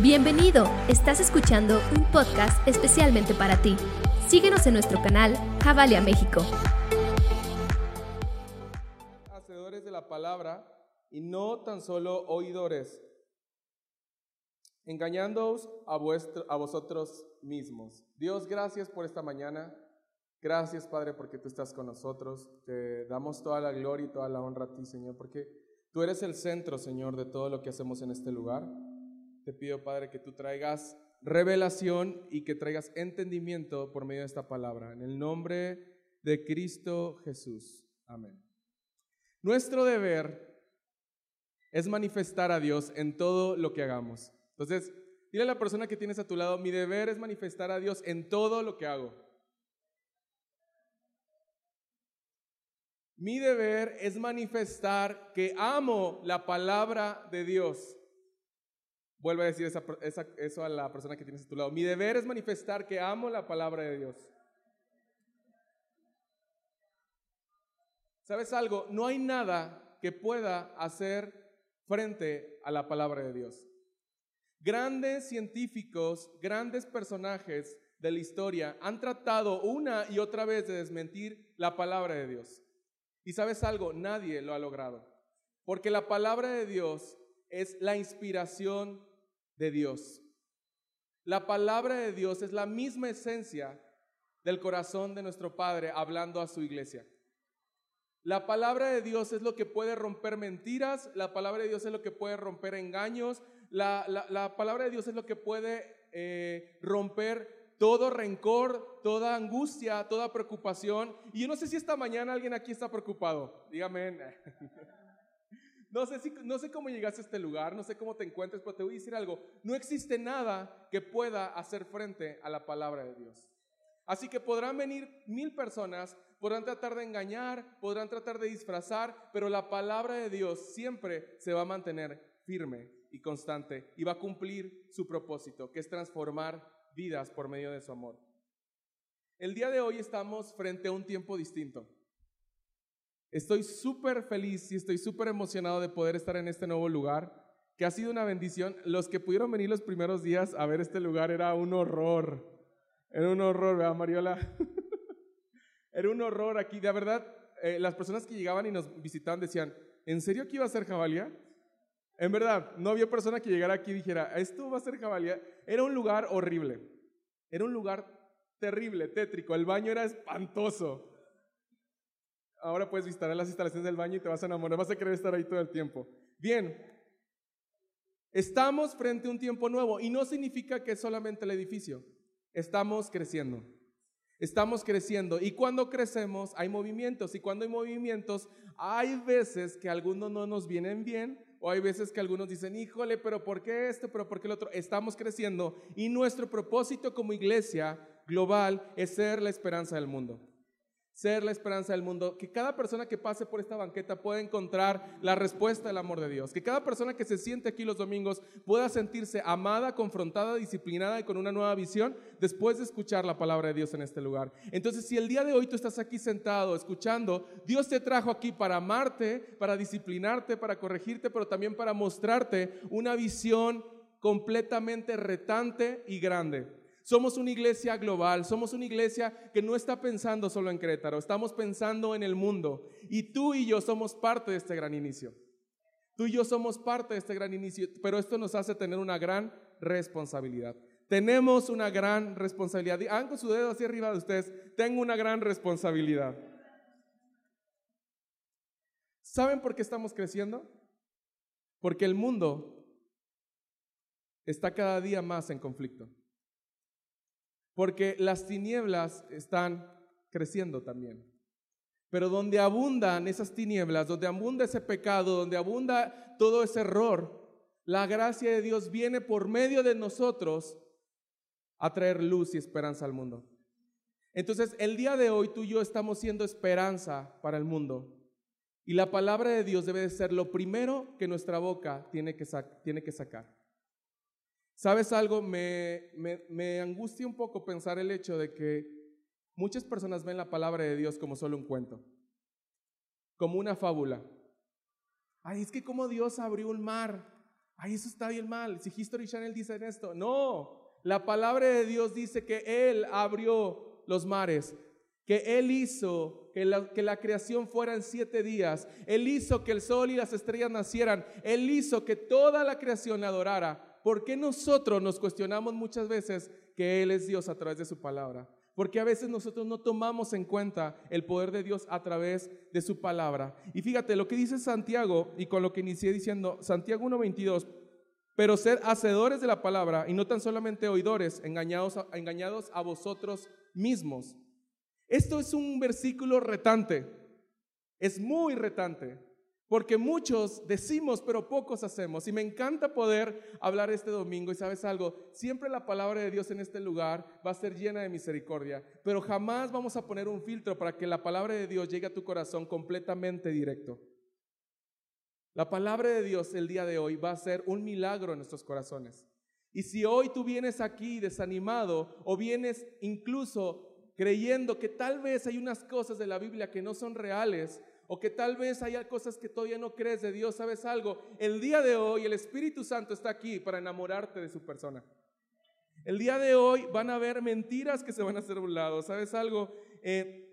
Bienvenido, estás escuchando un podcast especialmente para ti. Síguenos en nuestro canal Javalia México. Hacedores de la palabra y no tan solo oidores, engañándoos a, a vosotros mismos. Dios, gracias por esta mañana. Gracias, Padre, porque tú estás con nosotros. Te damos toda la gloria y toda la honra a ti, Señor, porque tú eres el centro, Señor, de todo lo que hacemos en este lugar. Te pido, Padre, que tú traigas revelación y que traigas entendimiento por medio de esta palabra. En el nombre de Cristo Jesús. Amén. Nuestro deber es manifestar a Dios en todo lo que hagamos. Entonces, dile a la persona que tienes a tu lado, mi deber es manifestar a Dios en todo lo que hago. Mi deber es manifestar que amo la palabra de Dios. Vuelve a decir eso a la persona que tienes a tu lado. Mi deber es manifestar que amo la palabra de Dios. ¿Sabes algo? No hay nada que pueda hacer frente a la palabra de Dios. Grandes científicos, grandes personajes de la historia han tratado una y otra vez de desmentir la palabra de Dios. Y sabes algo, nadie lo ha logrado. Porque la palabra de Dios es la inspiración de Dios. La palabra de Dios es la misma esencia del corazón de nuestro Padre hablando a su iglesia. La palabra de Dios es lo que puede romper mentiras, la palabra de Dios es lo que puede romper engaños, la, palabra de Dios es lo que puede eh, romper todo rencor, toda angustia, toda preocupación. Y yo no sé si esta mañana alguien aquí está preocupado. Dígame. No sé, si, no sé cómo llegaste a este lugar, no sé cómo te encuentres, pero te voy a decir algo. No existe nada que pueda hacer frente a la palabra de Dios. Así que podrán venir mil personas, podrán tratar de engañar, podrán tratar de disfrazar, pero la palabra de Dios siempre se va a mantener firme y constante y va a cumplir su propósito, que es transformar vidas por medio de su amor. El día de hoy estamos frente a un tiempo distinto. Estoy súper feliz y estoy súper emocionado de poder estar en este nuevo lugar, que ha sido una bendición. Los que pudieron venir los primeros días a ver este lugar era un horror. Era un horror, ¿verdad, Mariola? era un horror aquí. De verdad, eh, las personas que llegaban y nos visitaban decían, ¿en serio que iba a ser Jabalia? En verdad, no había persona que llegara aquí y dijera, esto va a ser Jabalia. Era un lugar horrible. Era un lugar terrible, tétrico. El baño era espantoso. Ahora puedes visitar las instalaciones del baño y te vas a enamorar, vas a querer estar ahí todo el tiempo. Bien, estamos frente a un tiempo nuevo y no significa que es solamente el edificio, estamos creciendo. Estamos creciendo y cuando crecemos hay movimientos y cuando hay movimientos hay veces que algunos no nos vienen bien o hay veces que algunos dicen, híjole, pero ¿por qué esto? ¿Pero por qué el otro? Estamos creciendo y nuestro propósito como iglesia global es ser la esperanza del mundo ser la esperanza del mundo, que cada persona que pase por esta banqueta pueda encontrar la respuesta del amor de Dios, que cada persona que se siente aquí los domingos pueda sentirse amada, confrontada, disciplinada y con una nueva visión después de escuchar la palabra de Dios en este lugar. Entonces, si el día de hoy tú estás aquí sentado escuchando, Dios te trajo aquí para amarte, para disciplinarte, para corregirte, pero también para mostrarte una visión completamente retante y grande. Somos una iglesia global, somos una iglesia que no está pensando solo en Querétaro, estamos pensando en el mundo. Y tú y yo somos parte de este gran inicio. Tú y yo somos parte de este gran inicio, pero esto nos hace tener una gran responsabilidad. Tenemos una gran responsabilidad. Hagan con su dedo hacia arriba de ustedes, tengo una gran responsabilidad. ¿Saben por qué estamos creciendo? Porque el mundo está cada día más en conflicto. Porque las tinieblas están creciendo también. Pero donde abundan esas tinieblas, donde abunda ese pecado, donde abunda todo ese error, la gracia de Dios viene por medio de nosotros a traer luz y esperanza al mundo. Entonces, el día de hoy tú y yo estamos siendo esperanza para el mundo. Y la palabra de Dios debe de ser lo primero que nuestra boca tiene que, tiene que sacar. ¿Sabes algo? Me, angustia un poco pensar el hecho de que muchas personas ven la palabra de Dios como solo un cuento, como una fábula. Ay, es que como Dios abrió un mar. Ay, eso está bien mal. Si History Channel dice esto. No, la palabra de Dios dice que Él abrió los mares, que Él hizo que la, creación fuera en siete días. Él hizo que el sol y las estrellas nacieran. Él hizo que toda la creación adorara. ¿Por qué nosotros nos cuestionamos muchas veces que Él es Dios a través de su palabra? Porque a veces nosotros no tomamos en cuenta el poder de Dios a través de su palabra. Y fíjate lo que dice Santiago, y con lo que inicié diciendo, Santiago 1.22, pero sed hacedores de la palabra y no tan solamente oidores, engañados engañados a vosotros mismos. Esto es un versículo retante, es muy retante. Porque muchos decimos, pero pocos hacemos. Y me encanta poder hablar este domingo. Y sabes algo, siempre la palabra de Dios en este lugar va a ser llena de misericordia. Pero jamás vamos a poner un filtro para que la palabra de Dios llegue a tu corazón completamente directo. La palabra de Dios el día de hoy va a ser un milagro en nuestros corazones. Y si hoy tú vienes aquí desanimado o vienes incluso creyendo que tal vez hay unas cosas de la Biblia que no son reales, o que tal vez haya cosas que todavía no crees de Dios, ¿sabes algo? El día de hoy el Espíritu Santo está aquí para enamorarte de su persona. El día de hoy van a haber mentiras que se van a hacer a un lado, ¿sabes algo? Eh,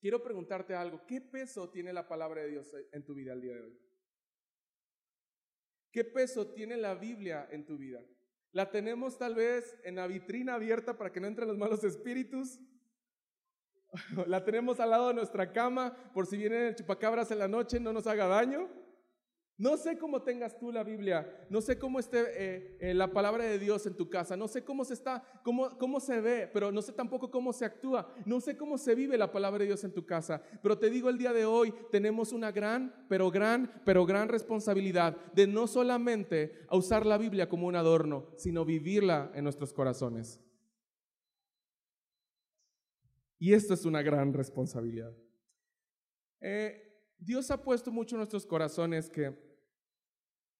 quiero preguntarte algo, ¿qué peso tiene la palabra de Dios en tu vida el día de hoy? ¿Qué peso tiene la Biblia en tu vida? ¿La tenemos tal vez en la vitrina abierta para que no entren los malos espíritus? La tenemos al lado de nuestra cama por si vienen chupacabras en la noche no nos haga daño. No sé cómo tengas tú la Biblia, no sé cómo esté eh, eh, la palabra de Dios en tu casa, no sé cómo se está, cómo, cómo se ve, pero no sé tampoco cómo se actúa, no sé cómo se vive la palabra de Dios en tu casa. Pero te digo el día de hoy, tenemos una gran, pero gran, pero gran responsabilidad de no solamente usar la Biblia como un adorno, sino vivirla en nuestros corazones. Y esto es una gran responsabilidad. Eh, Dios ha puesto mucho en nuestros corazones que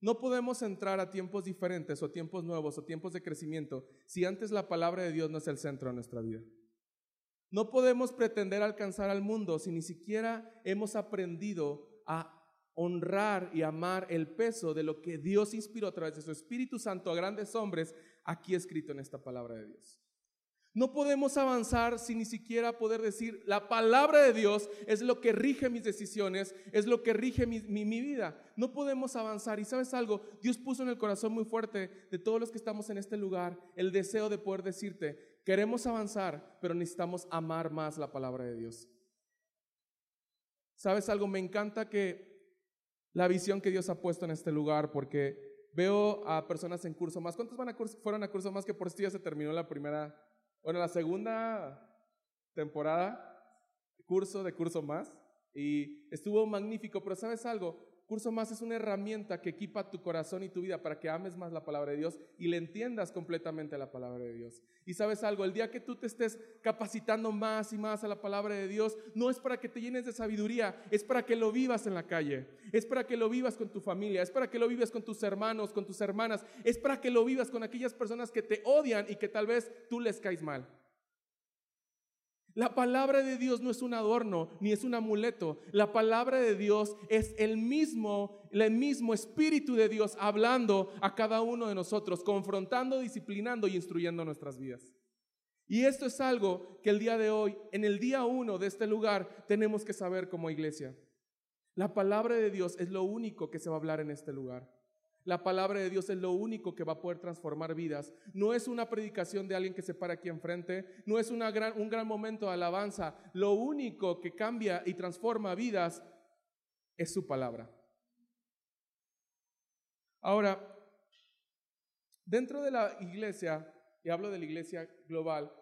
no podemos entrar a tiempos diferentes o tiempos nuevos o tiempos de crecimiento si antes la palabra de Dios no es el centro de nuestra vida. No podemos pretender alcanzar al mundo si ni siquiera hemos aprendido a honrar y amar el peso de lo que Dios inspiró a través de su Espíritu Santo a grandes hombres aquí escrito en esta palabra de Dios. No podemos avanzar sin ni siquiera poder decir, la palabra de Dios es lo que rige mis decisiones, es lo que rige mi, vida. No podemos avanzar. Y sabes algo, Dios puso en el corazón muy fuerte de todos los que estamos en este lugar el deseo de poder decirte, queremos avanzar, pero necesitamos amar más la palabra de Dios. ¿Sabes algo? Me encanta que la visión que Dios ha puesto en este lugar, porque veo a personas en curso más. ¿Cuántos van a curso, fueron a curso más que por esto ya se terminó la primera bueno, la segunda temporada, curso de curso más, y estuvo magnífico, pero ¿sabes algo? Curso más es una herramienta que equipa tu corazón y tu vida para que ames más la palabra de Dios y le entiendas completamente la palabra de Dios. Y sabes algo, el día que tú te estés capacitando más y más a la palabra de Dios, no es para que te llenes de sabiduría, es para que lo vivas en la calle, es para que lo vivas con tu familia, es para que lo vivas con tus hermanos, con tus hermanas, es para que lo vivas con aquellas personas que te odian y que tal vez tú les caes mal. La palabra de Dios no es un adorno ni es un amuleto. La palabra de Dios es el mismo, el mismo Espíritu de Dios hablando a cada uno de nosotros, confrontando, disciplinando y instruyendo nuestras vidas. Y esto es algo que el día de hoy, en el día uno de este lugar, tenemos que saber como iglesia. La palabra de Dios es lo único que se va a hablar en este lugar. La palabra de Dios es lo único que va a poder transformar vidas. No es una predicación de alguien que se para aquí enfrente, no es gran, un gran momento de alabanza. Lo único que cambia y transforma vidas es su palabra. Ahora, dentro de la iglesia, y hablo de la iglesia global,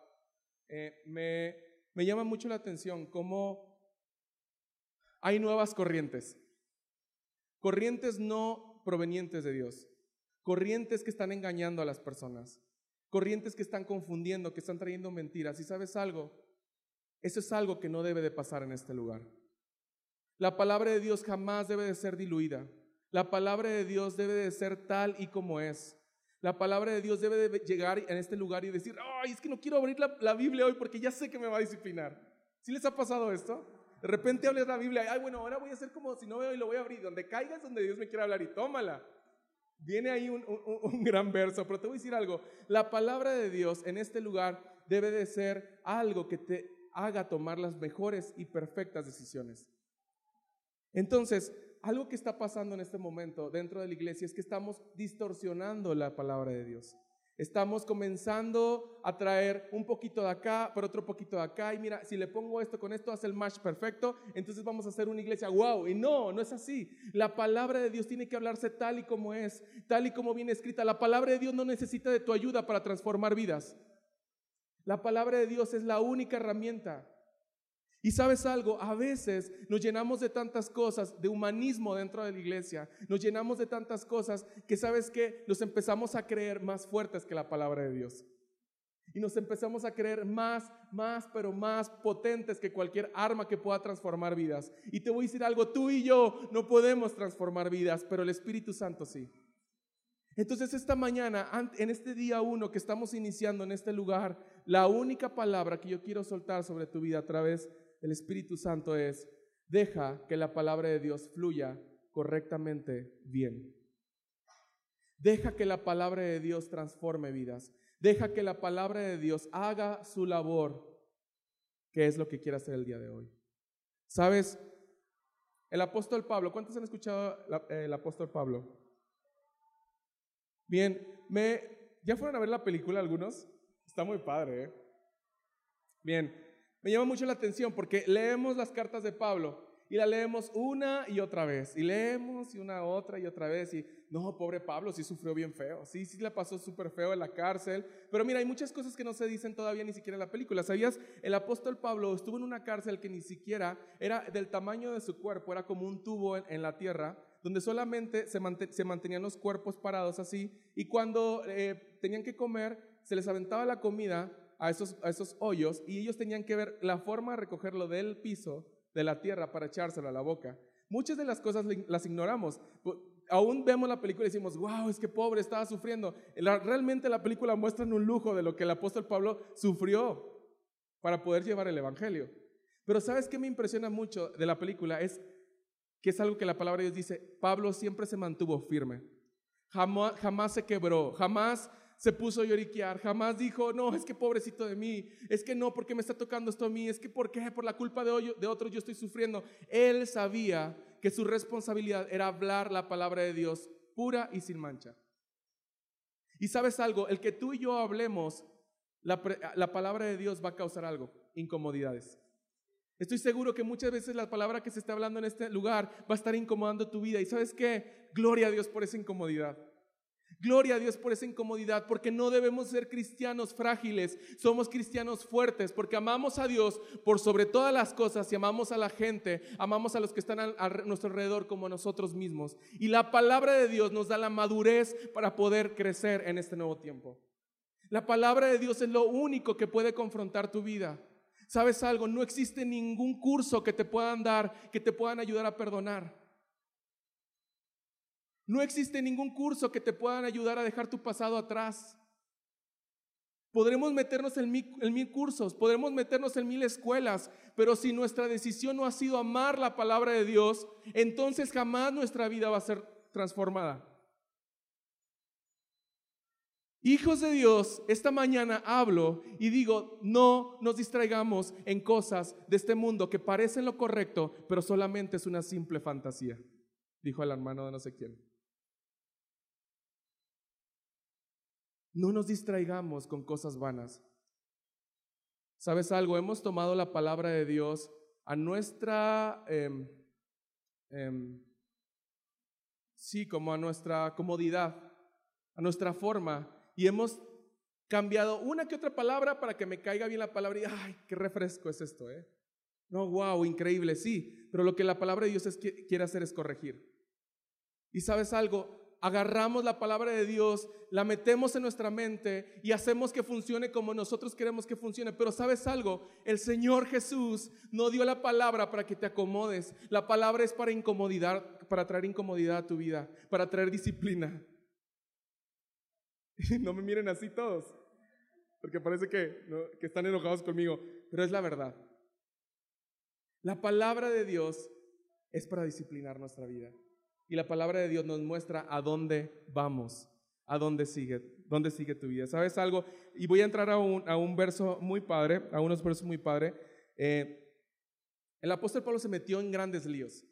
eh, me, me llama mucho la atención cómo hay nuevas corrientes. Corrientes no provenientes de Dios. Corrientes que están engañando a las personas. Corrientes que están confundiendo, que están trayendo mentiras. ¿Y sabes algo? Eso es algo que no debe de pasar en este lugar. La palabra de Dios jamás debe de ser diluida. La palabra de Dios debe de ser tal y como es. La palabra de Dios debe de llegar en este lugar y decir, ay, es que no quiero abrir la, Biblia hoy porque ya sé que me va a disciplinar. ¿Sí les ha pasado esto? De repente hablas la Biblia, ay, bueno, ahora voy a hacer como si no veo y lo voy a abrir. Donde caigas, donde Dios me quiera hablar y tómala. Viene ahí un, un, gran verso, pero te voy a decir algo. La palabra de Dios en este lugar debe de ser algo que te haga tomar las mejores y perfectas decisiones. Entonces, algo que está pasando en este momento dentro de la iglesia es que estamos distorsionando la palabra de Dios. Estamos comenzando a traer un poquito de acá, pero otro poquito de acá. Y mira, si le pongo esto con esto, hace el match perfecto. Entonces vamos a hacer una iglesia wow. Y no, no es así. La palabra de Dios tiene que hablarse tal y como es, tal y como viene escrita. La palabra de Dios no necesita de tu ayuda para transformar vidas. La palabra de Dios es la única herramienta. Y sabes algo, a veces nos llenamos de tantas cosas, de humanismo dentro de la iglesia, nos llenamos de tantas cosas que sabes que nos empezamos a creer más fuertes que la palabra de Dios. Y nos empezamos a creer más, más, pero más potentes que cualquier arma que pueda transformar vidas. Y te voy a decir algo, tú y yo no podemos transformar vidas, pero el Espíritu Santo sí. Entonces esta mañana, en este día uno que estamos iniciando en este lugar, la única palabra que yo quiero soltar sobre tu vida a través el Espíritu Santo es, deja que la palabra de Dios fluya correctamente bien. Deja que la palabra de Dios transforme vidas. Deja que la palabra de Dios haga su labor, que es lo que quiere hacer el día de hoy. ¿Sabes? El apóstol Pablo, ¿cuántos han escuchado el apóstol Pablo? Bien, me, ¿ya fueron a ver la película algunos? Está muy padre, ¿eh? Bien, me llama mucho la atención porque leemos las cartas de Pablo y la leemos una y otra vez, y leemos y una otra y otra vez, y no, pobre Pablo, sí sufrió bien feo, sí, sí la pasó súper feo en la cárcel, pero mira, hay muchas cosas que no se dicen todavía ni siquiera en la película. ¿Sabías? El apóstol Pablo estuvo en una cárcel que ni siquiera era del tamaño de su cuerpo, era como un tubo en, la tierra, donde solamente se, se, mantenían los cuerpos parados así, y cuando eh, tenían que comer, se les aventaba la comida a esos, a esos hoyos y ellos tenían que ver la forma de recogerlo del piso, de la tierra, para echárselo a la boca. Muchas de las cosas las ignoramos. Aún vemos la película y decimos, wow, es que pobre, estaba sufriendo. Realmente la película muestra un lujo de lo que el apóstol Pablo sufrió para poder llevar el Evangelio. Pero ¿sabes qué me impresiona mucho de la película? Es que es algo que la palabra de Dios dice, Pablo siempre se mantuvo firme. Jamás, jamás se quebró, jamás se puso a lloriquear, jamás dijo, no, es que pobrecito de mí, es que no, porque me está tocando esto a mí, es que por qué, por la culpa de, otros yo estoy sufriendo. Él sabía que su responsabilidad era hablar la palabra de Dios pura y sin mancha. Y sabes algo, el que tú y yo hablemos la, la palabra de Dios va a causar algo, incomodidades. Estoy seguro que muchas veces la palabra que se está hablando en este lugar va a estar incomodando tu vida. ¿Y sabes qué? Gloria a Dios por esa incomodidad. Gloria a Dios por esa incomodidad, porque no debemos ser cristianos frágiles, somos cristianos fuertes, porque amamos a Dios por sobre todas las cosas y amamos a la gente, amamos a los que están a, nuestro alrededor como a nosotros mismos. Y la palabra de Dios nos da la madurez para poder crecer en este nuevo tiempo. La palabra de Dios es lo único que puede confrontar tu vida. ¿Sabes algo? No existe ningún curso que te puedan dar, que te puedan ayudar a perdonar. No existe ningún curso que te puedan ayudar a dejar tu pasado atrás. Podremos meternos en mil, cursos, podremos meternos en mil escuelas, pero si nuestra decisión no ha sido amar la palabra de Dios, entonces jamás nuestra vida va a ser transformada. Hijos de Dios, esta mañana hablo y digo, no nos distraigamos en cosas de este mundo que parecen lo correcto, pero solamente es una simple fantasía, dijo el hermano de no sé quién. No nos distraigamos con cosas vanas. ¿Sabes algo? Hemos tomado la palabra de Dios a nuestra, em, sí, como a nuestra comodidad, a nuestra forma, y hemos cambiado una que otra palabra para que me caiga bien la palabra y, ay, qué refresco es esto, ¿eh? No, wow, increíble, sí, pero lo que la palabra de Dios es, quiere hacer es corregir. Y sabes algo, agarramos la palabra de Dios, la metemos en nuestra mente y hacemos que funcione como nosotros queremos que funcione. Pero sabes algo, el Señor Jesús no dio la palabra para que te acomodes. La palabra es para incomodidad, para traer incomodidad a tu vida, para traer disciplina. No me miren así todos, porque parece que, que están enojados conmigo, pero es la verdad. La palabra de Dios es para disciplinar nuestra vida. Y la palabra de Dios nos muestra a dónde vamos, a dónde sigue, dónde sigue tu vida. ¿Sabes algo? Y voy a entrar a un, a un verso muy padre, a unos versos muy padre. Eh, el apóstol Pablo se metió en grandes líos.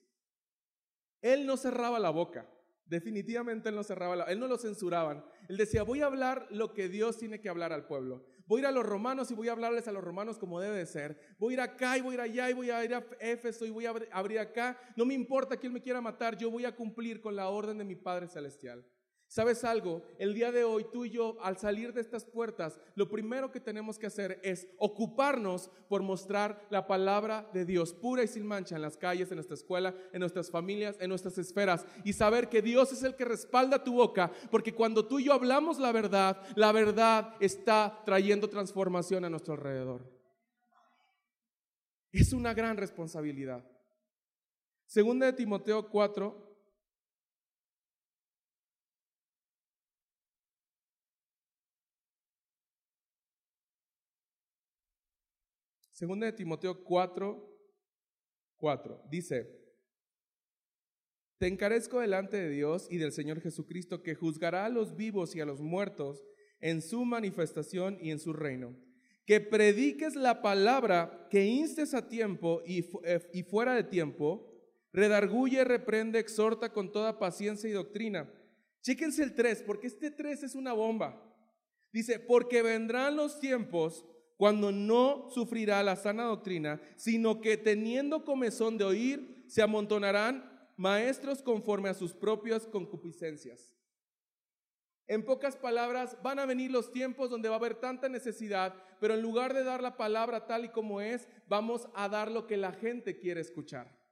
Él no cerraba la boca. Definitivamente él no cerraba la, él no lo censuraban. Él decía, voy a hablar lo que Dios tiene que hablar al pueblo. Voy a ir a los romanos y voy a hablarles a los romanos como debe de ser. Voy a ir acá y voy a ir allá y voy a ir a Éfeso y voy a abrir acá. No me importa quién me quiera matar, yo voy a cumplir con la orden de mi Padre Celestial. ¿Sabes algo? El día de hoy tú y yo, al salir de estas puertas, lo primero que tenemos que hacer es ocuparnos por mostrar la palabra de Dios pura y sin mancha en las calles, en nuestra escuela, en nuestras familias, en nuestras esferas y saber que Dios es el que respalda tu boca, porque cuando tú y yo hablamos la verdad, la verdad está trayendo transformación a nuestro alrededor. Es una gran responsabilidad. Segunda de Timoteo 4, Segunda de Timoteo 4, 4. Dice, te encarezco delante de Dios y del Señor Jesucristo que juzgará a los vivos y a los muertos en su manifestación y en su reino. Que prediques la palabra, que instes a tiempo y, eh, fuera de tiempo, redarguye, reprende, exhorta con toda paciencia y doctrina. Chéquense el 3, porque este 3 es una bomba. Dice, porque vendrán los tiempos cuando no sufrirá la sana doctrina, sino que teniendo comezón de oír, se amontonarán maestros conforme a sus propias concupiscencias. En pocas palabras, van a venir los tiempos donde va a haber tanta necesidad, pero en lugar de dar la palabra tal y como es, vamos a dar lo que la gente quiere escuchar.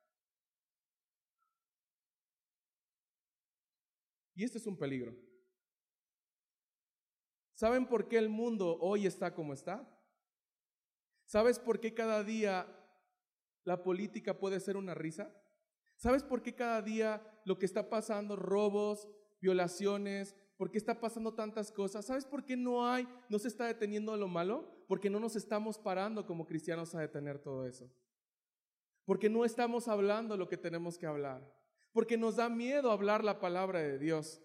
Y este es un peligro. ¿Saben por qué el mundo hoy está como está? ¿Sabes por qué cada día la política puede ser una risa? ¿Sabes por qué cada día lo que está pasando, robos, violaciones, por qué está pasando tantas cosas? ¿Sabes por qué no hay, no se está deteniendo lo malo? Porque no nos estamos parando como cristianos a detener todo eso. Porque no estamos hablando lo que tenemos que hablar. Porque nos da miedo hablar la palabra de Dios.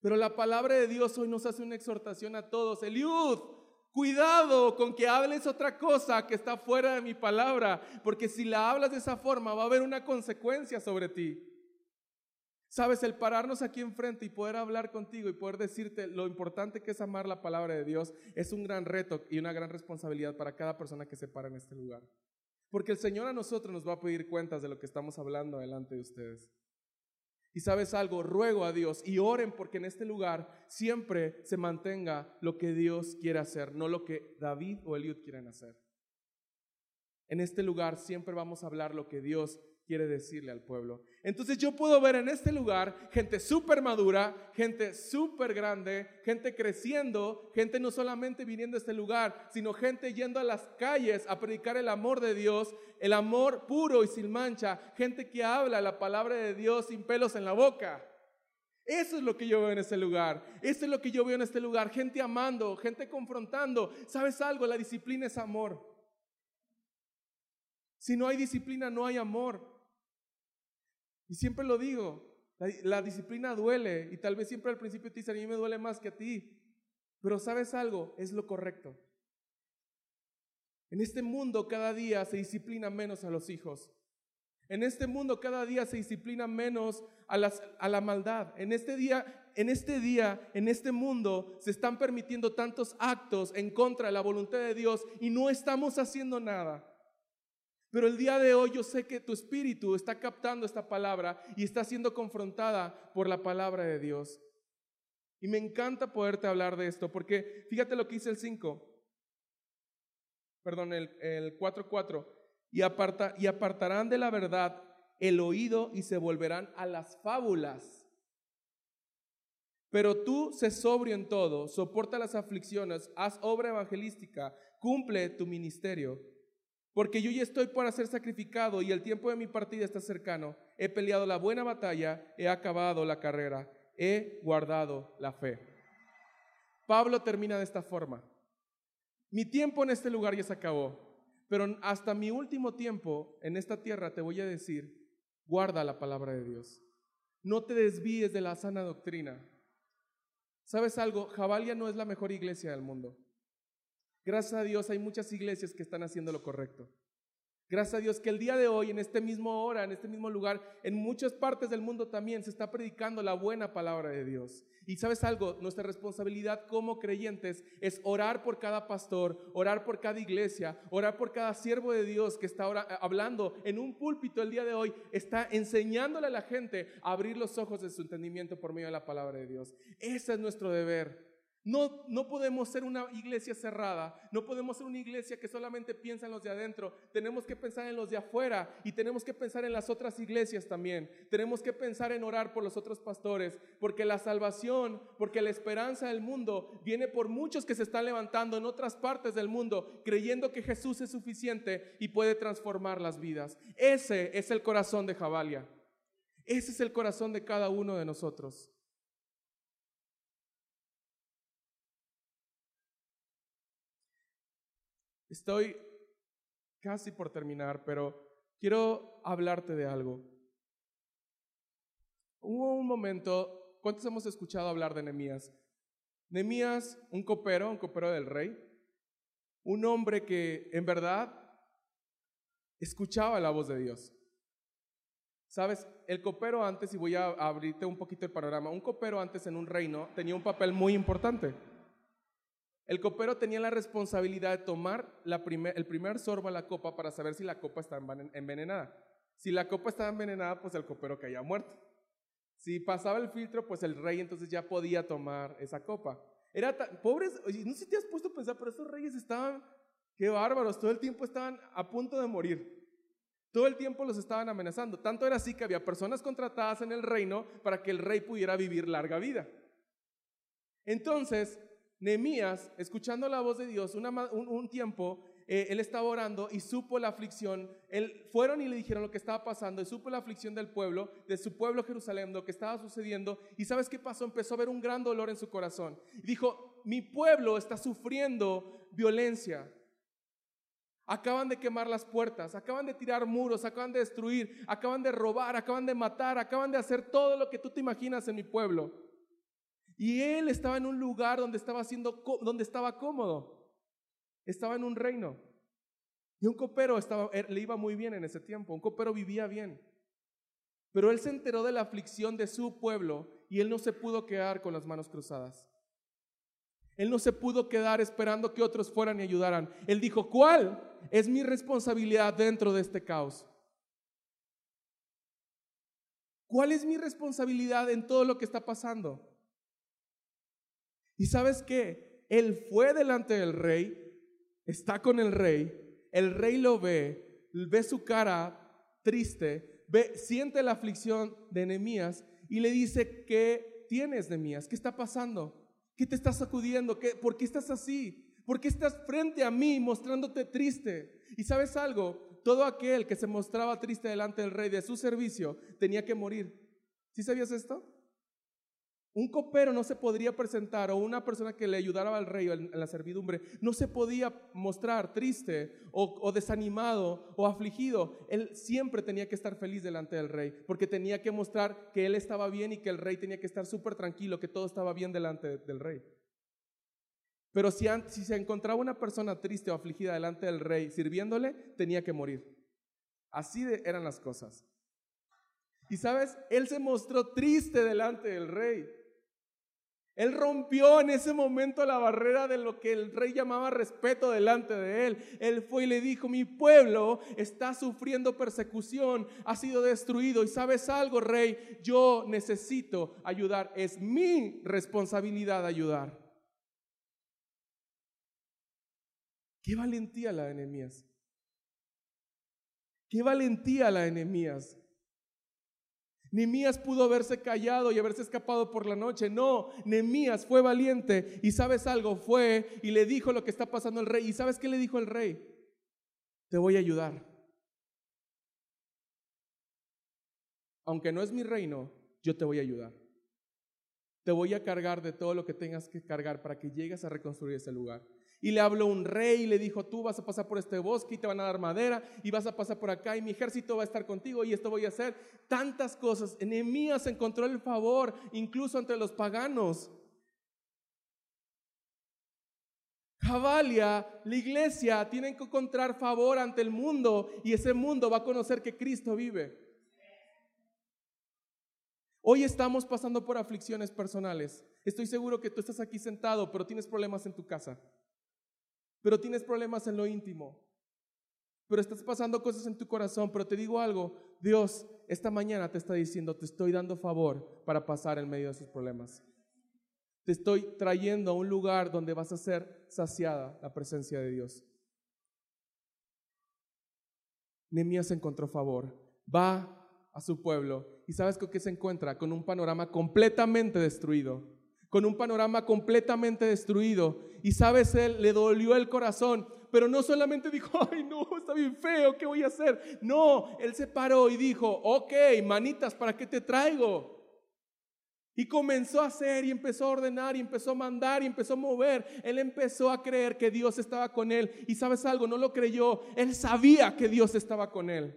Pero la palabra de Dios hoy nos hace una exhortación a todos. Eliud, Cuidado con que hables otra cosa que está fuera de mi palabra, porque si la hablas de esa forma va a haber una consecuencia sobre ti. Sabes, el pararnos aquí enfrente y poder hablar contigo y poder decirte lo importante que es amar la palabra de Dios es un gran reto y una gran responsabilidad para cada persona que se para en este lugar. Porque el Señor a nosotros nos va a pedir cuentas de lo que estamos hablando delante de ustedes. Y sabes algo, ruego a Dios y oren porque en este lugar siempre se mantenga lo que Dios quiere hacer, no lo que David o Eliud quieren hacer. En este lugar siempre vamos a hablar lo que Dios quiere decirle al pueblo. Entonces yo puedo ver en este lugar gente súper madura, gente súper grande, gente creciendo, gente no solamente viniendo a este lugar, sino gente yendo a las calles a predicar el amor de Dios, el amor puro y sin mancha, gente que habla la palabra de Dios sin pelos en la boca. Eso es lo que yo veo en este lugar. Eso es lo que yo veo en este lugar. Gente amando, gente confrontando. ¿Sabes algo? La disciplina es amor. Si no hay disciplina, no hay amor. Y siempre lo digo, la, disciplina duele y tal vez siempre al principio te dicen, a mí me duele más que a ti. Pero sabes algo, es lo correcto. En este mundo cada día se disciplina menos a los hijos. En este mundo cada día se disciplina menos a, las, a la maldad. En este día, en este día, en este mundo se están permitiendo tantos actos en contra de la voluntad de Dios y no estamos haciendo nada. Pero el día de hoy yo sé que tu espíritu está captando esta palabra y está siendo confrontada por la palabra de Dios. Y me encanta poderte hablar de esto, porque fíjate lo que dice el 5, perdón, el, el 4.4, y, aparta, y apartarán de la verdad el oído y se volverán a las fábulas. Pero tú sé sobrio en todo, soporta las aflicciones, haz obra evangelística, cumple tu ministerio porque yo ya estoy para ser sacrificado y el tiempo de mi partida está cercano. He peleado la buena batalla, he acabado la carrera, he guardado la fe. Pablo termina de esta forma. Mi tiempo en este lugar ya se acabó, pero hasta mi último tiempo en esta tierra te voy a decir, guarda la palabra de Dios. no te desvíes de la sana doctrina. ¿Sabes algo? Jabalia no es la mejor iglesia del mundo. Gracias a Dios hay muchas iglesias que están haciendo lo correcto. Gracias a Dios que el día de hoy, en este mismo hora, en este mismo lugar, en muchas partes del mundo también se está predicando la buena palabra de Dios. Y sabes algo, nuestra responsabilidad como creyentes es orar por cada pastor, orar por cada iglesia, orar por cada siervo de Dios que está ahora hablando en un púlpito el día de hoy, está enseñándole a la gente a abrir los ojos de su entendimiento por medio de la palabra de Dios. Ese es nuestro deber. No, no podemos ser una iglesia cerrada, no podemos ser una iglesia que solamente piensa en los de adentro, tenemos que pensar en los de afuera y tenemos que pensar en las otras iglesias también, tenemos que pensar en orar por los otros pastores, porque la salvación, porque la esperanza del mundo viene por muchos que se están levantando en otras partes del mundo, creyendo que Jesús es suficiente y puede transformar las vidas. Ese es el corazón de Jabalia, ese es el corazón de cada uno de nosotros. Estoy casi por terminar, pero quiero hablarte de algo. Hubo un momento, ¿cuántos hemos escuchado hablar de Nemías? Nemías, un copero, un copero del rey, un hombre que en verdad escuchaba la voz de Dios. Sabes, el copero antes, y voy a abrirte un poquito el panorama, un copero antes en un reino tenía un papel muy importante. El copero tenía la responsabilidad de tomar el primer sorbo a la copa para saber si la copa estaba envenenada. Si la copa estaba envenenada, pues el copero caía muerto. Si pasaba el filtro, pues el rey entonces ya podía tomar esa copa. Era tan, pobres, no sé si te has puesto a pensar, pero esos reyes estaban, qué bárbaros, todo el tiempo estaban a punto de morir. Todo el tiempo los estaban amenazando. Tanto era así que había personas contratadas en el reino para que el rey pudiera vivir larga vida. Entonces, Nehemías, escuchando la voz de Dios, un, tiempo, eh, él estaba orando y supo la aflicción. Él, fueron y le dijeron lo que estaba pasando, y supo la aflicción del pueblo, de su pueblo Jerusalén, lo que estaba sucediendo. Y sabes qué pasó? Empezó a ver un gran dolor en su corazón. Dijo, mi pueblo está sufriendo violencia. Acaban de quemar las puertas, acaban de tirar muros, acaban de destruir, acaban de robar, acaban de matar, acaban de hacer todo lo que tú te imaginas en mi pueblo. Y él estaba en un lugar donde estaba, haciendo, donde estaba cómodo. Estaba en un reino. Y un copero estaba, er, le iba muy bien en ese tiempo. Un copero vivía bien. Pero él se enteró de la aflicción de su pueblo y él no se pudo quedar con las manos cruzadas. Él no se pudo quedar esperando que otros fueran y ayudaran. Él dijo, ¿cuál es mi responsabilidad dentro de este caos? ¿Cuál es mi responsabilidad en todo lo que está pasando? Y sabes qué? Él fue delante del rey, está con el rey, el rey lo ve, ve su cara triste, ve, siente la aflicción de Nehemías y le dice, ¿qué tienes, Nehemías? ¿Qué está pasando? ¿Qué te está sacudiendo? ¿Qué, ¿Por qué estás así? ¿Por qué estás frente a mí mostrándote triste? Y sabes algo, todo aquel que se mostraba triste delante del rey de su servicio tenía que morir. ¿Sí sabías esto? Un copero no se podría presentar o una persona que le ayudara al rey en la servidumbre no se podía mostrar triste o, desanimado o afligido. Él siempre tenía que estar feliz delante del rey porque tenía que mostrar que él estaba bien y que el rey tenía que estar súper tranquilo, que todo estaba bien delante del rey. Pero si, si se encontraba una persona triste o afligida delante del rey sirviéndole, tenía que morir. Así eran las cosas. Y sabes, él se mostró triste delante del rey. Él rompió en ese momento la barrera de lo que el rey llamaba respeto delante de él. Él fue y le dijo, mi pueblo está sufriendo persecución, ha sido destruido. Y sabes algo, rey, yo necesito ayudar. Es mi responsabilidad ayudar. Qué valentía la de enemías. Qué valentía la de enemías. Nemías pudo haberse callado y haberse escapado por la noche. No, Nemías fue valiente y sabes algo, fue y le dijo lo que está pasando al rey. ¿Y sabes qué le dijo el rey? Te voy a ayudar. Aunque no es mi reino, yo te voy a ayudar. Te voy a cargar de todo lo que tengas que cargar para que llegues a reconstruir ese lugar. Y le habló un rey y le dijo, tú vas a pasar por este bosque y te van a dar madera y vas a pasar por acá y mi ejército va a estar contigo y esto voy a hacer. Tantas cosas. Nehemías encontró el favor incluso entre los paganos. Javalia, la iglesia, tienen que encontrar favor ante el mundo y ese mundo va a conocer que Cristo vive. Hoy estamos pasando por aflicciones personales. Estoy seguro que tú estás aquí sentado, pero tienes problemas en tu casa pero tienes problemas en lo íntimo, pero estás pasando cosas en tu corazón, pero te digo algo, Dios esta mañana te está diciendo, te estoy dando favor para pasar en medio de esos problemas. Te estoy trayendo a un lugar donde vas a ser saciada la presencia de Dios. Nehemías encontró favor, va a su pueblo y sabes con qué se encuentra con un panorama completamente destruido con un panorama completamente destruido. Y sabes, él le dolió el corazón, pero no solamente dijo, ay no, está bien feo, ¿qué voy a hacer? No, él se paró y dijo, ok, manitas, ¿para qué te traigo? Y comenzó a hacer y empezó a ordenar y empezó a mandar y empezó a mover. Él empezó a creer que Dios estaba con él. Y sabes algo, no lo creyó. Él sabía que Dios estaba con él.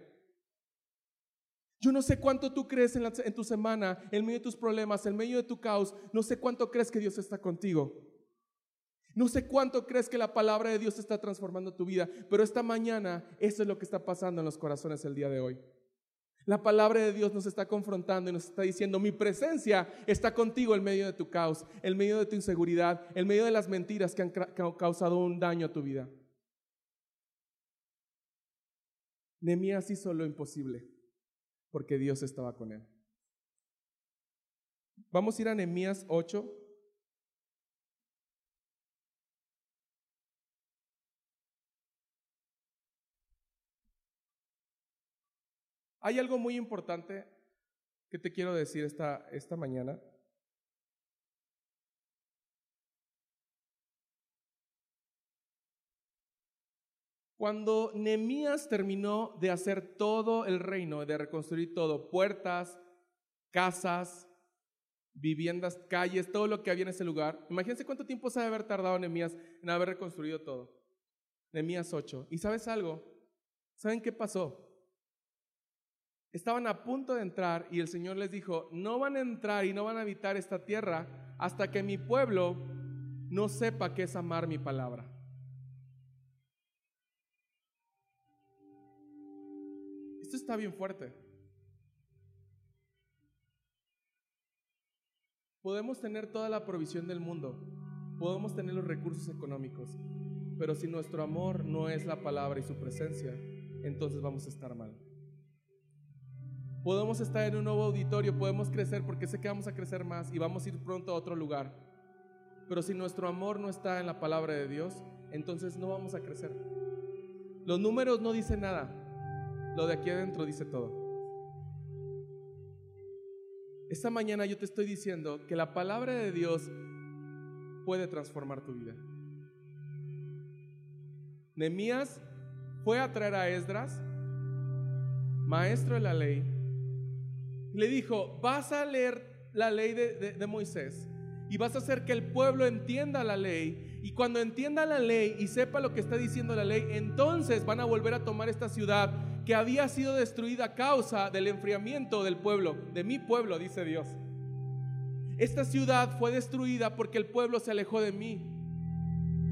Yo no sé cuánto tú crees en, tu semana, en medio de tus problemas, en medio de tu caos. No sé cuánto crees que Dios está contigo. No sé cuánto crees que la palabra de Dios está transformando tu vida, pero esta mañana eso es lo que está pasando en los corazones el día de hoy. La palabra de Dios nos está confrontando y nos está diciendo, mi presencia está contigo en medio de tu caos, en medio de tu inseguridad, en medio de las mentiras que han causado un daño a tu vida. Nemías hizo lo imposible porque Dios estaba con él. Vamos a ir a Nehemías 8. Hay algo muy importante que te quiero decir esta, esta mañana. Cuando Nehemías terminó de hacer todo el reino, de reconstruir todo, puertas, casas, viviendas, calles, todo lo que había en ese lugar, imagínense cuánto tiempo se debe haber tardado Nehemías en haber reconstruido todo. Nehemías 8. ¿Y sabes algo? ¿Saben qué pasó? Estaban a punto de entrar y el Señor les dijo, no van a entrar y no van a habitar esta tierra hasta que mi pueblo no sepa qué es amar mi palabra. Esto está bien fuerte. Podemos tener toda la provisión del mundo, podemos tener los recursos económicos, pero si nuestro amor no es la palabra y su presencia, entonces vamos a estar mal. Podemos estar en un nuevo auditorio, podemos crecer porque sé que vamos a crecer más y vamos a ir pronto a otro lugar. Pero si nuestro amor no está en la palabra de Dios, entonces no vamos a crecer. Los números no dicen nada. Lo de aquí adentro dice todo. Esta mañana yo te estoy diciendo que la palabra de Dios puede transformar tu vida. Nemías fue a traer a Esdras, maestro de la ley, le dijo, vas a leer la ley de, de Moisés y vas a hacer que el pueblo entienda la ley. Y cuando entienda la ley y sepa lo que está diciendo la ley, entonces van a volver a tomar esta ciudad que había sido destruida a causa del enfriamiento del pueblo, de mi pueblo, dice Dios. Esta ciudad fue destruida porque el pueblo se alejó de mí.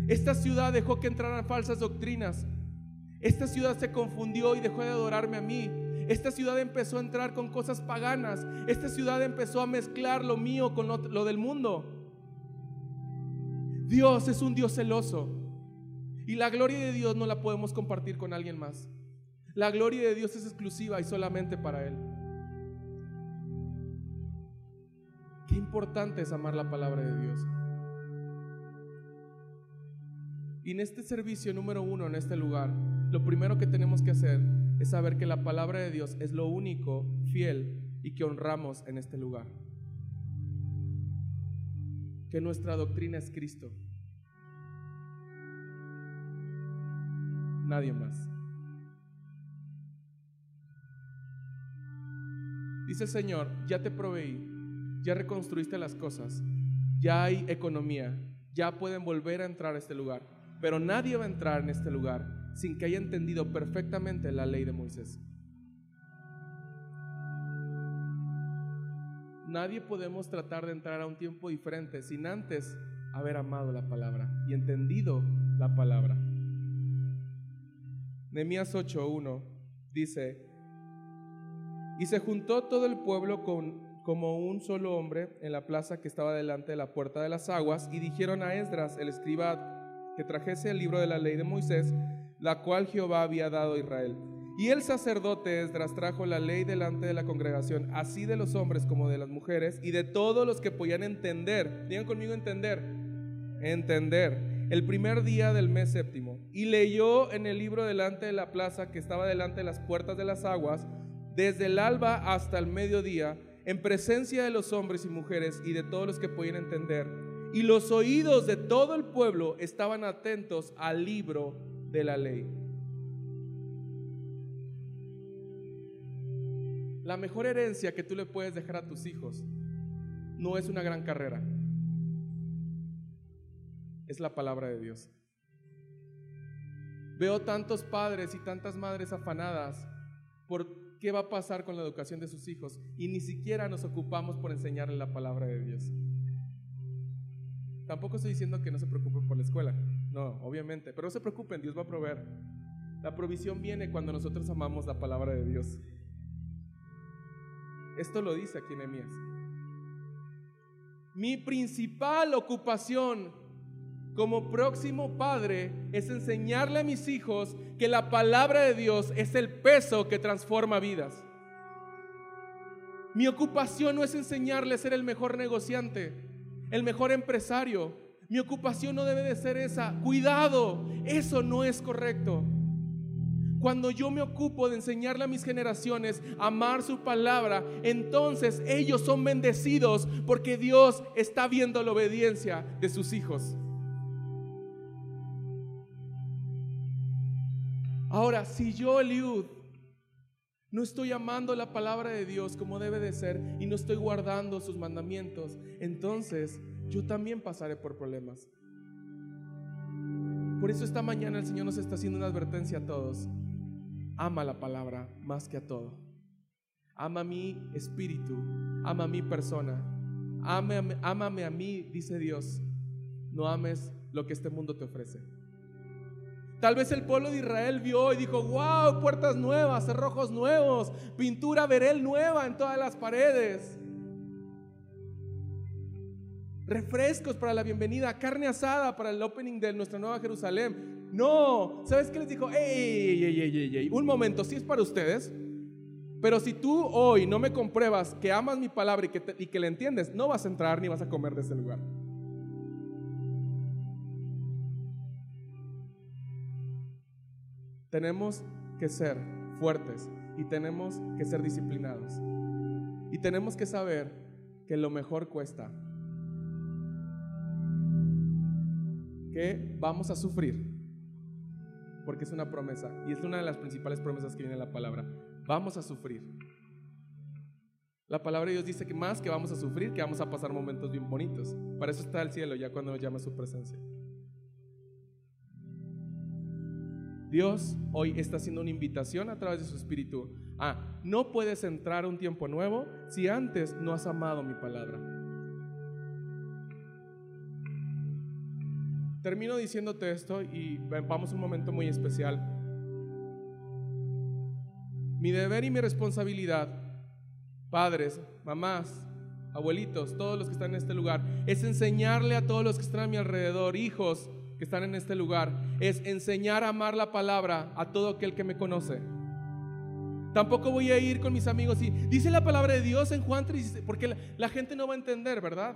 Esta ciudad dejó que entraran falsas doctrinas. Esta ciudad se confundió y dejó de adorarme a mí. Esta ciudad empezó a entrar con cosas paganas. Esta ciudad empezó a mezclar lo mío con lo, lo del mundo. Dios es un Dios celoso. Y la gloria de Dios no la podemos compartir con alguien más. La gloria de Dios es exclusiva y solamente para Él. Qué importante es amar la palabra de Dios. Y en este servicio número uno, en este lugar, lo primero que tenemos que hacer es saber que la palabra de Dios es lo único fiel y que honramos en este lugar. Que nuestra doctrina es Cristo. Nadie más. Dice Señor, ya te proveí, ya reconstruiste las cosas, ya hay economía, ya pueden volver a entrar a este lugar. pero nadie va a entrar en este lugar sin que haya entendido perfectamente la ley de Moisés. Nadie podemos tratar de entrar a un tiempo diferente sin antes haber amado la palabra y entendido la palabra. Nehemías 8:1 dice, y se juntó todo el pueblo como un solo hombre en la plaza que estaba delante de la puerta de las aguas y dijeron a Esdras, el escriba, que trajese el libro de la ley de Moisés, la cual Jehová había dado a Israel. Y el sacerdote Esdras trajo la ley delante de la congregación, así de los hombres como de las mujeres, y de todos los que podían entender. Digan conmigo entender. Entender el primer día del mes séptimo, y leyó en el libro delante de la plaza que estaba delante de las puertas de las aguas, desde el alba hasta el mediodía, en presencia de los hombres y mujeres y de todos los que podían entender. Y los oídos de todo el pueblo estaban atentos al libro de la ley. La mejor herencia que tú le puedes dejar a tus hijos no es una gran carrera es la palabra de Dios. Veo tantos padres y tantas madres afanadas por qué va a pasar con la educación de sus hijos y ni siquiera nos ocupamos por enseñarle la palabra de Dios. Tampoco estoy diciendo que no se preocupen por la escuela, no, obviamente, pero no se preocupen, Dios va a proveer. La provisión viene cuando nosotros amamos la palabra de Dios. Esto lo dice aquí Nehemías. Mi principal ocupación como próximo padre es enseñarle a mis hijos que la palabra de Dios es el peso que transforma vidas. Mi ocupación no es enseñarle a ser el mejor negociante, el mejor empresario. Mi ocupación no debe de ser esa. Cuidado, eso no es correcto. Cuando yo me ocupo de enseñarle a mis generaciones a amar su palabra, entonces ellos son bendecidos porque Dios está viendo la obediencia de sus hijos. Ahora, si yo, Eliud, no estoy amando la palabra de Dios como debe de ser y no estoy guardando sus mandamientos, entonces yo también pasaré por problemas. Por eso esta mañana el Señor nos está haciendo una advertencia a todos. Ama la palabra más que a todo. Ama mi espíritu, ama mi persona. ámame a mí, dice Dios. No ames lo que este mundo te ofrece. Tal vez el pueblo de Israel vio y dijo, wow, puertas nuevas, cerrojos nuevos, pintura verel nueva en todas las paredes. Refrescos para la bienvenida, carne asada para el opening de nuestra nueva Jerusalén. No, ¿sabes qué les dijo? Ey, ey, ey, un momento, sí es para ustedes, pero si tú hoy no me compruebas que amas mi palabra y que, y que la entiendes, no vas a entrar ni vas a comer de ese lugar. Tenemos que ser fuertes y tenemos que ser disciplinados. Y tenemos que saber que lo mejor cuesta. Que vamos a sufrir. Porque es una promesa. Y es una de las principales promesas que viene en la palabra. Vamos a sufrir. La palabra de Dios dice que más que vamos a sufrir, que vamos a pasar momentos bien bonitos. Para eso está el cielo ya cuando nos llama su presencia. Dios hoy está haciendo una invitación a través de su Espíritu. Ah, no puedes entrar a un tiempo nuevo si antes no has amado mi palabra. Termino diciéndote esto y vamos a un momento muy especial. Mi deber y mi responsabilidad, padres, mamás, abuelitos, todos los que están en este lugar, es enseñarle a todos los que están a mi alrededor, hijos, que están en este lugar es enseñar a amar la palabra a todo aquel que me conoce. Tampoco voy a ir con mis amigos y dice la palabra de Dios en Juan 3, porque la, la gente no va a entender, ¿verdad?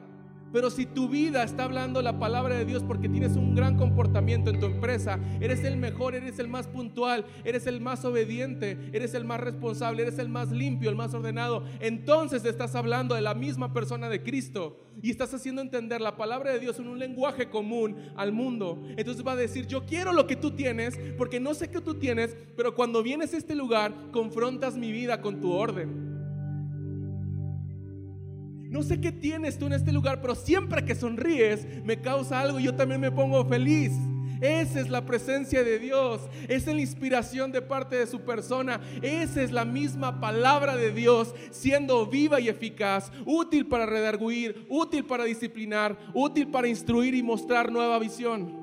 Pero si tu vida está hablando la palabra de Dios porque tienes un gran comportamiento en tu empresa, eres el mejor, eres el más puntual, eres el más obediente, eres el más responsable, eres el más limpio, el más ordenado, entonces estás hablando de la misma persona de Cristo y estás haciendo entender la palabra de Dios en un lenguaje común al mundo. Entonces va a decir, yo quiero lo que tú tienes porque no sé qué tú tienes, pero cuando vienes a este lugar confrontas mi vida con tu orden. No sé qué tienes tú en este lugar, pero siempre que sonríes me causa algo y yo también me pongo feliz. Esa es la presencia de Dios. Esa es la inspiración de parte de su persona. Esa es la misma palabra de Dios siendo viva y eficaz, útil para redarguir, útil para disciplinar, útil para instruir y mostrar nueva visión.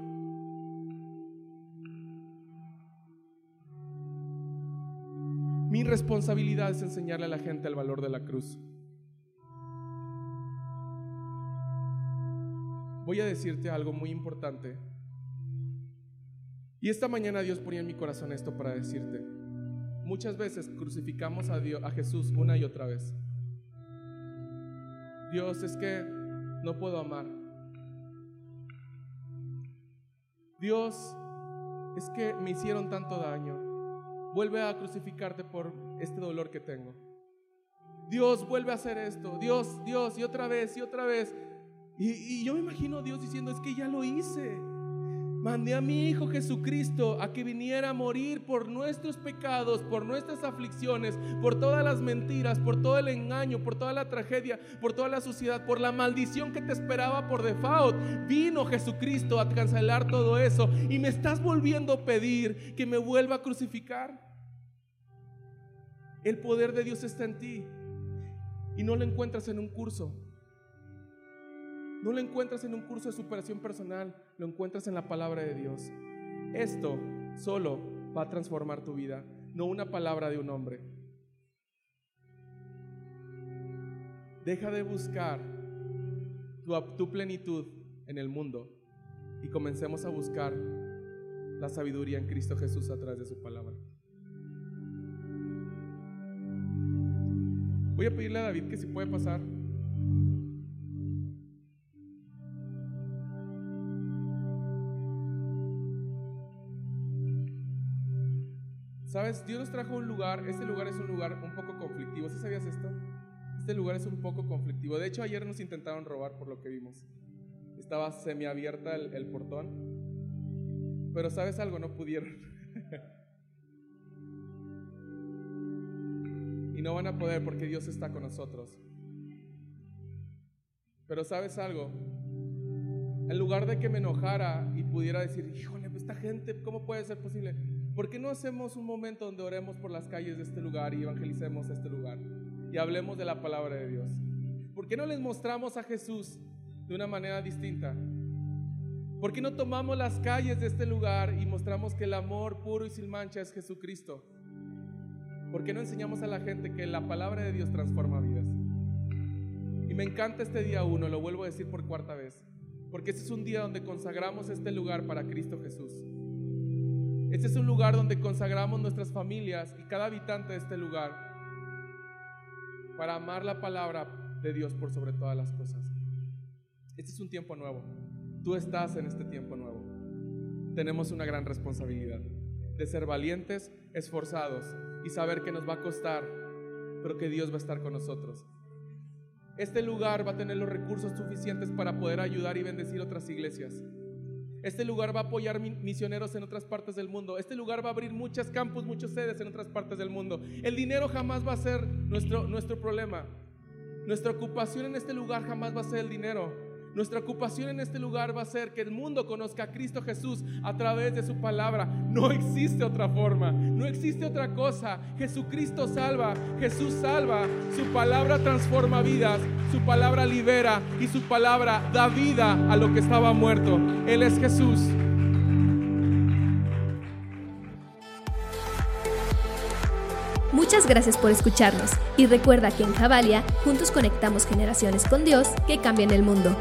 Mi responsabilidad es enseñarle a la gente el valor de la cruz. Voy a decirte algo muy importante. Y esta mañana Dios ponía en mi corazón esto para decirte. Muchas veces crucificamos a, Dios, a Jesús una y otra vez. Dios es que no puedo amar. Dios es que me hicieron tanto daño vuelve a crucificarte por este dolor que tengo. Dios vuelve a hacer esto. Dios, Dios, y otra vez, y otra vez. Y, yo me imagino a Dios diciendo, es que ya lo hice. Mandé a mi Hijo Jesucristo a que viniera a morir por nuestros pecados, por nuestras aflicciones, por todas las mentiras, por todo el engaño, por toda la tragedia, por toda la suciedad, por la maldición que te esperaba por default. Vino Jesucristo a cancelar todo eso y me estás volviendo a pedir que me vuelva a crucificar. El poder de Dios está en ti y no lo encuentras en un curso. No lo encuentras en un curso de superación personal, lo encuentras en la palabra de Dios. Esto solo va a transformar tu vida, no una palabra de un hombre. Deja de buscar tu, tu plenitud en el mundo y comencemos a buscar la sabiduría en Cristo Jesús a través de su palabra. Voy a pedirle a David que si puede pasar. Sabes, Dios nos trajo un lugar, este lugar es un lugar un poco conflictivo. ¿Sí sabías esto? Este lugar es un poco conflictivo. De hecho, ayer nos intentaron robar por lo que vimos. Estaba semiabierta el, el portón. Pero sabes algo, no pudieron. y no van a poder porque Dios está con nosotros. Pero sabes algo, en lugar de que me enojara y pudiera decir, híjole, esta gente, ¿cómo puede ser posible? ¿Por qué no hacemos un momento donde oremos por las calles de este lugar y evangelicemos este lugar y hablemos de la palabra de Dios? ¿Por qué no les mostramos a Jesús de una manera distinta? ¿Por qué no tomamos las calles de este lugar y mostramos que el amor puro y sin mancha es Jesucristo? ¿Por qué no enseñamos a la gente que la palabra de Dios transforma vidas? Y me encanta este día uno, lo vuelvo a decir por cuarta vez, porque este es un día donde consagramos este lugar para Cristo Jesús. Este es un lugar donde consagramos nuestras familias y cada habitante de este lugar para amar la palabra de Dios por sobre todas las cosas. Este es un tiempo nuevo. Tú estás en este tiempo nuevo. Tenemos una gran responsabilidad de ser valientes, esforzados y saber que nos va a costar, pero que Dios va a estar con nosotros. Este lugar va a tener los recursos suficientes para poder ayudar y bendecir otras iglesias. Este lugar va a apoyar misioneros en otras partes del mundo. Este lugar va a abrir muchos campus, muchas sedes en otras partes del mundo. El dinero jamás va a ser nuestro, nuestro problema. Nuestra ocupación en este lugar jamás va a ser el dinero. Nuestra ocupación en este lugar va a ser que el mundo conozca a Cristo Jesús a través de su palabra. No existe otra forma, no existe otra cosa. Jesucristo salva, Jesús salva. Su palabra transforma vidas, su palabra libera y su palabra da vida a lo que estaba muerto. Él es Jesús. Muchas gracias por escucharnos y recuerda que en Javalia juntos conectamos generaciones con Dios que cambian el mundo.